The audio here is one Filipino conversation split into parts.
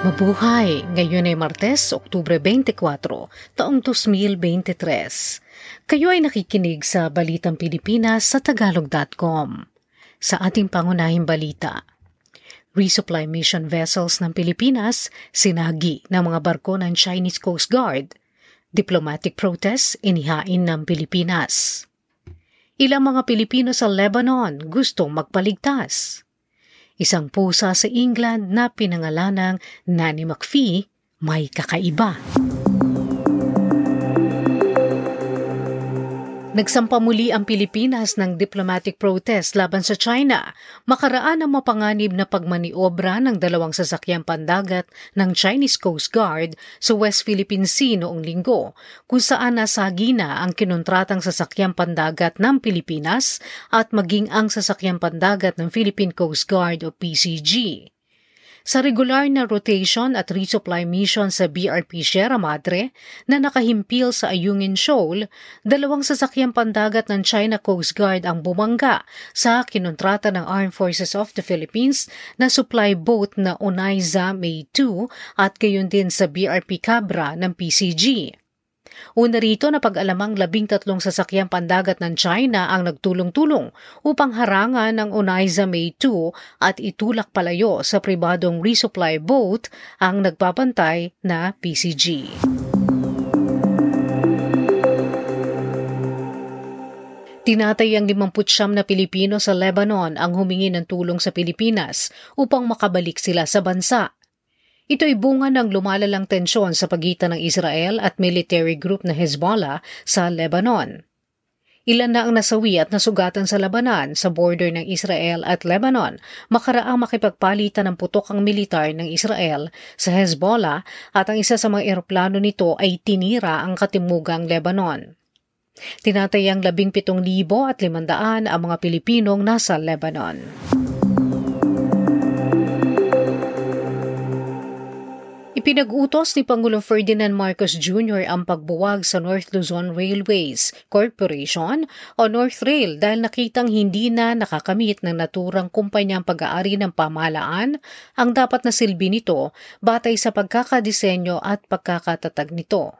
Mabuhay! Ngayon ay Martes, Oktubre 24, taong 2023. Kayo ay nakikinig sa Balitang Pilipinas sa Tagalog.com. Sa ating pangunahing balita, resupply mission vessels ng Pilipinas sinagi ng mga barko ng Chinese Coast Guard. Diplomatic protest inihain ng Pilipinas. Ilang mga Pilipino sa Lebanon gustong magpaligtas isang pusa sa England na pinangalanang Nanny McPhee may kakaiba. Nagsampa muli ang Pilipinas ng diplomatic protest laban sa China, makaraan ang mapanganib na pagmaniobra ng dalawang sasakyang pandagat ng Chinese Coast Guard sa West Philippine Sea noong linggo, kung saan nasagi na ang kinuntratang sasakyang pandagat ng Pilipinas at maging ang sasakyang pandagat ng Philippine Coast Guard o PCG. Sa regular na rotation at resupply mission sa BRP Sierra Madre na nakahimpil sa Ayungin Shoal, dalawang sasakyang pandagat ng China Coast Guard ang bumangga sa kinontrata ng Armed Forces of the Philippines na supply boat na Onaiza May 2 at gayon din sa BRP Cabra ng PCG. Una rito na pag-alamang labing tatlong sasakyang pandagat ng China ang nagtulong-tulong upang harangan ng Onaiza May 2 at itulak palayo sa pribadong resupply boat ang nagpapantay na PCG. Tinatay ang 59 na Pilipino sa Lebanon ang humingi ng tulong sa Pilipinas upang makabalik sila sa bansa. Ito ay bunga ng lumalalang tensyon sa pagitan ng Israel at military group na Hezbollah sa Lebanon. Ilan na ang nasawi at nasugatan sa labanan sa border ng Israel at Lebanon makaraang makipagpalitan ng putok ang militar ng Israel sa Hezbollah at ang isa sa mga eroplano nito ay tinira ang katimugang Lebanon. Tinatayang 17,500 ang mga Pilipinong nasa Lebanon. Ipinag-utos ni Pangulong Ferdinand Marcos Jr. ang pagbuwag sa North Luzon Railways Corporation o North Rail dahil nakitang hindi na nakakamit ng naturang kumpanyang pag-aari ng pamahalaan ang dapat na silbi nito batay sa pagkakadisenyo at pagkakatatag nito.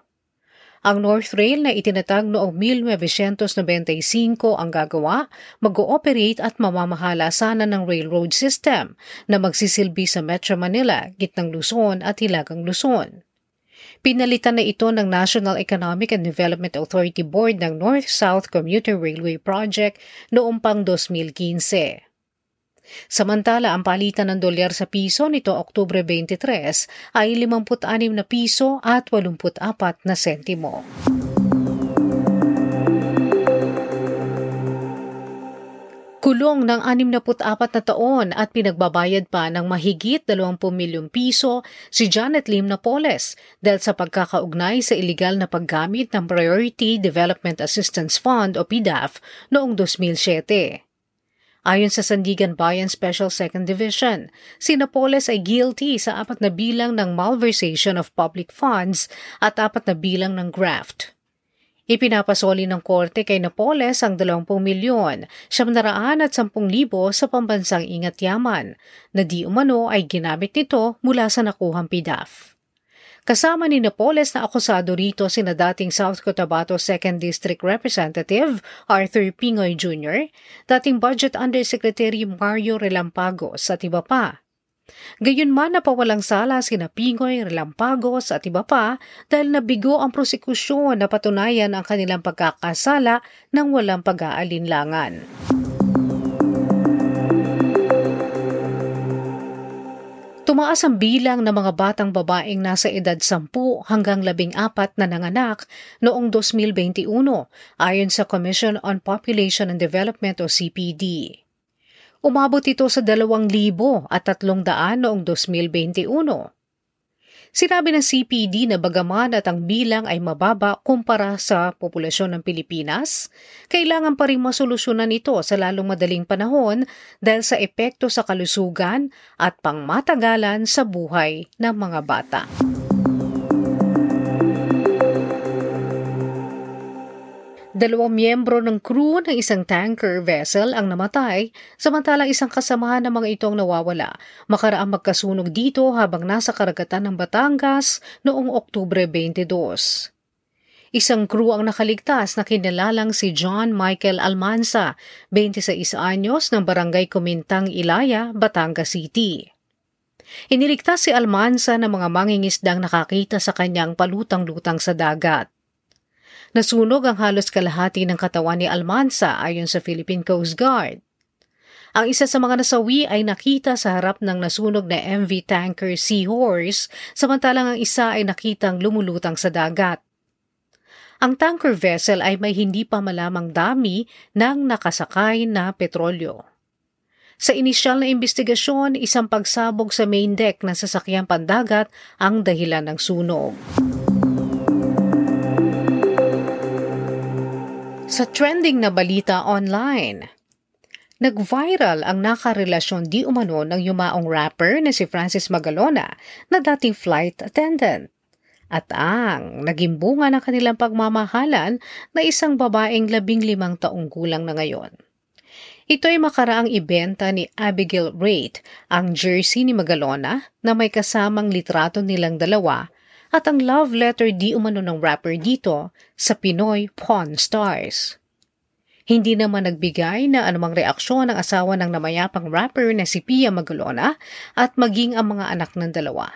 Ang North Rail na itinatag noong 1995 ang gagawa, mag-ooperate at mamamahala sana ng railroad system na magsisilbi sa Metro Manila, Gitnang Luzon at Hilagang Luzon. Pinalitan na ito ng National Economic and Development Authority Board ng North-South Commuter Railway Project noong pang 2015. Samantala, ang palitan ng dolyar sa piso nito Oktubre 23 ay 56 na piso at 84 na sentimo. Kulong ng 64 na taon at pinagbabayad pa ng mahigit 20 milyong piso si Janet Lim Napoles dahil sa pagkakaugnay sa ilegal na paggamit ng Priority Development Assistance Fund o PDAF noong 2007. Ayon sa Sandigan Bayan Special Second Division, si Napoles ay guilty sa apat na bilang ng malversation of public funds at apat na bilang ng graft. Ipinapasoli ng korte kay Napoles ang 20 milyon, 710,000 sa pambansang ingat yaman, na di umano ay ginamit nito mula sa nakuhang PIDAF. Kasama ni Napoles na akusado rito sina dating South Cotabato 2nd District Representative Arthur Pingoy Jr., dating Budget Undersecretary Mario Relampagos at iba pa. Gayunman napawalang sala sina Pingoy, Relampagos at iba pa dahil nabigo ang prosekusyon na patunayan ang kanilang pagkakasala ng walang pag-aalinlangan. Tumaas ang bilang ng mga batang babaeng nasa edad 10 hanggang 14 na nanganak noong 2021 ayon sa Commission on Population and Development o CPD. Umabot ito sa 2,000 at 300 noong 2021 Sinabi ng CPD na bagaman at ang bilang ay mababa kumpara sa populasyon ng Pilipinas, kailangan pa rin masolusyonan ito sa lalong madaling panahon dahil sa epekto sa kalusugan at pangmatagalan sa buhay ng mga bata. Dalawang miyembro ng crew ng isang tanker vessel ang namatay, samantalang isang kasamahan ng mga itong nawawala. Makaraang magkasunog dito habang nasa karagatan ng Batangas noong Oktubre 22. Isang crew ang nakaligtas na kinalalang si John Michael Almanza, 26 anyos ng barangay Kumintang, Ilaya, Batangas City. Iniligtas si Almanza ng mga mangingisdang nakakita sa kanyang palutang-lutang sa dagat. Nasunog ang halos kalahati ng katawan ni Almanza ayon sa Philippine Coast Guard. Ang isa sa mga nasawi ay nakita sa harap ng nasunog na MV tanker Seahorse, samantalang ang isa ay nakitang lumulutang sa dagat. Ang tanker vessel ay may hindi pa malamang dami ng nakasakay na petrolyo. Sa inisyal na investigasyon, isang pagsabog sa main deck ng sasakyang pandagat ang dahilan ng sunog. Sa trending na balita online, Nag-viral ang nakarelasyon di umano ng yumaong rapper na si Francis Magalona na dating flight attendant. At ang naging bunga ng kanilang pagmamahalan na isang babaeng labing limang taong gulang na ngayon. Ito ay makaraang ibenta ni Abigail Rate, ang jersey ni Magalona na may kasamang litrato nilang dalawa at ang love letter di umano ng rapper dito sa Pinoy Pawn Stars. Hindi naman nagbigay na anumang reaksyon ang asawa ng namayapang rapper na si Pia Magalona at maging ang mga anak ng dalawa.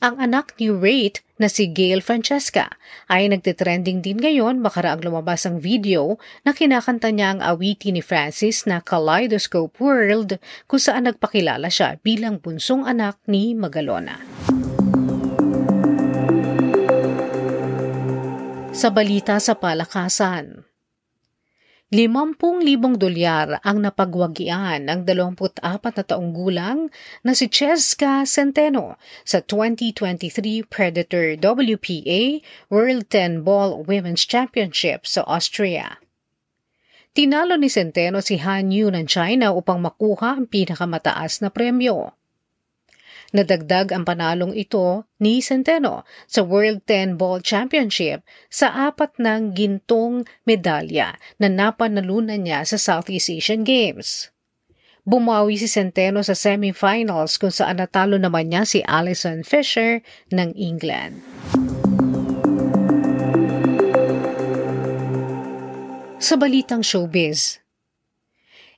Ang anak ni Rate na si Gail Francesca ay nagtitrending din ngayon makaraang lumabas ang video na kinakanta niya ang awiti ni Francis na Kaleidoscope World kung saan nagpakilala siya bilang bunsong anak ni Magalona. Sa balita sa palakasan, Limampung libong dolyar ang napagwagian ng 24 na taong gulang na si Cheska Centeno sa 2023 Predator WPA World 10 Ball Women's Championship sa Austria. Tinalo ni Centeno si Han Yu ng China upang makuha ang pinakamataas na premyo. Nadagdag ang panalong ito ni Centeno sa World 10 Ball Championship sa apat ng gintong medalya na napanalunan niya sa Southeast Asian Games. Bumawi si Centeno sa semifinals kung saan natalo naman niya si Alison Fisher ng England. Sa balitang showbiz,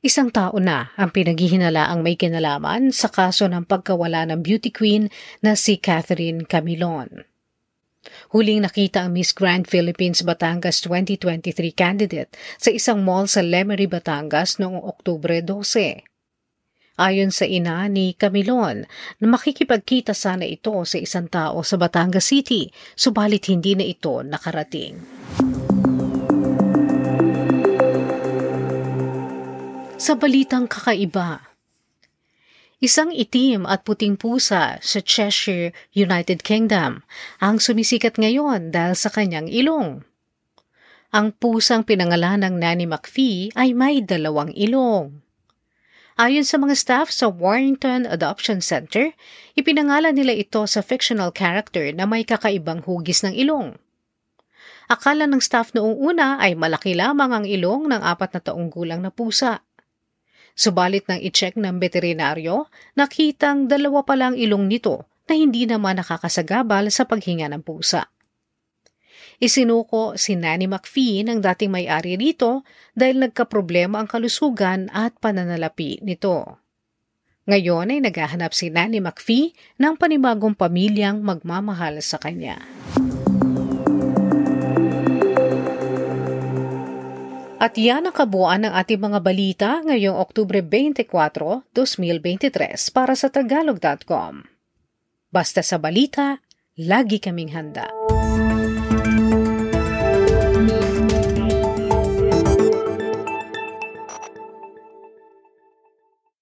Isang tao na ang pinaghihinalaang may kinalaman sa kaso ng pagkawala ng beauty queen na si Catherine Camilon. Huling nakita ang Miss Grand Philippines Batangas 2023 candidate sa isang mall sa Lemery, Batangas noong Oktubre 12. Ayon sa ina ni Camilon, na makikipagkita sana ito sa isang tao sa Batangas City, subalit hindi na ito nakarating. Sa balitang kakaiba, Isang itim at puting pusa sa Cheshire, United Kingdom ang sumisikat ngayon dahil sa kanyang ilong. Ang pusang pinangalan ng Nanny McPhee ay may dalawang ilong. Ayon sa mga staff sa Warrington Adoption Center, ipinangalan nila ito sa fictional character na may kakaibang hugis ng ilong. Akala ng staff noong una ay malaki lamang ang ilong ng apat na taong gulang na pusa. Subalit nang i-check ng veterinaryo, nakitang dalawa pa lang ilong nito na hindi naman nakakasagabal sa paghinga ng pusa. Isinuko si Nanny McPhee ng dating may-ari rito dahil nagkaproblema ang kalusugan at pananalapi nito. Ngayon ay naghahanap si Nanny McPhee ng panibagong pamilyang magmamahal sa kanya. At yan ang kabuuan ng ating mga balita ngayong Oktubre 24, 2023 para sa tagalog.com. Basta sa balita, lagi kaming handa.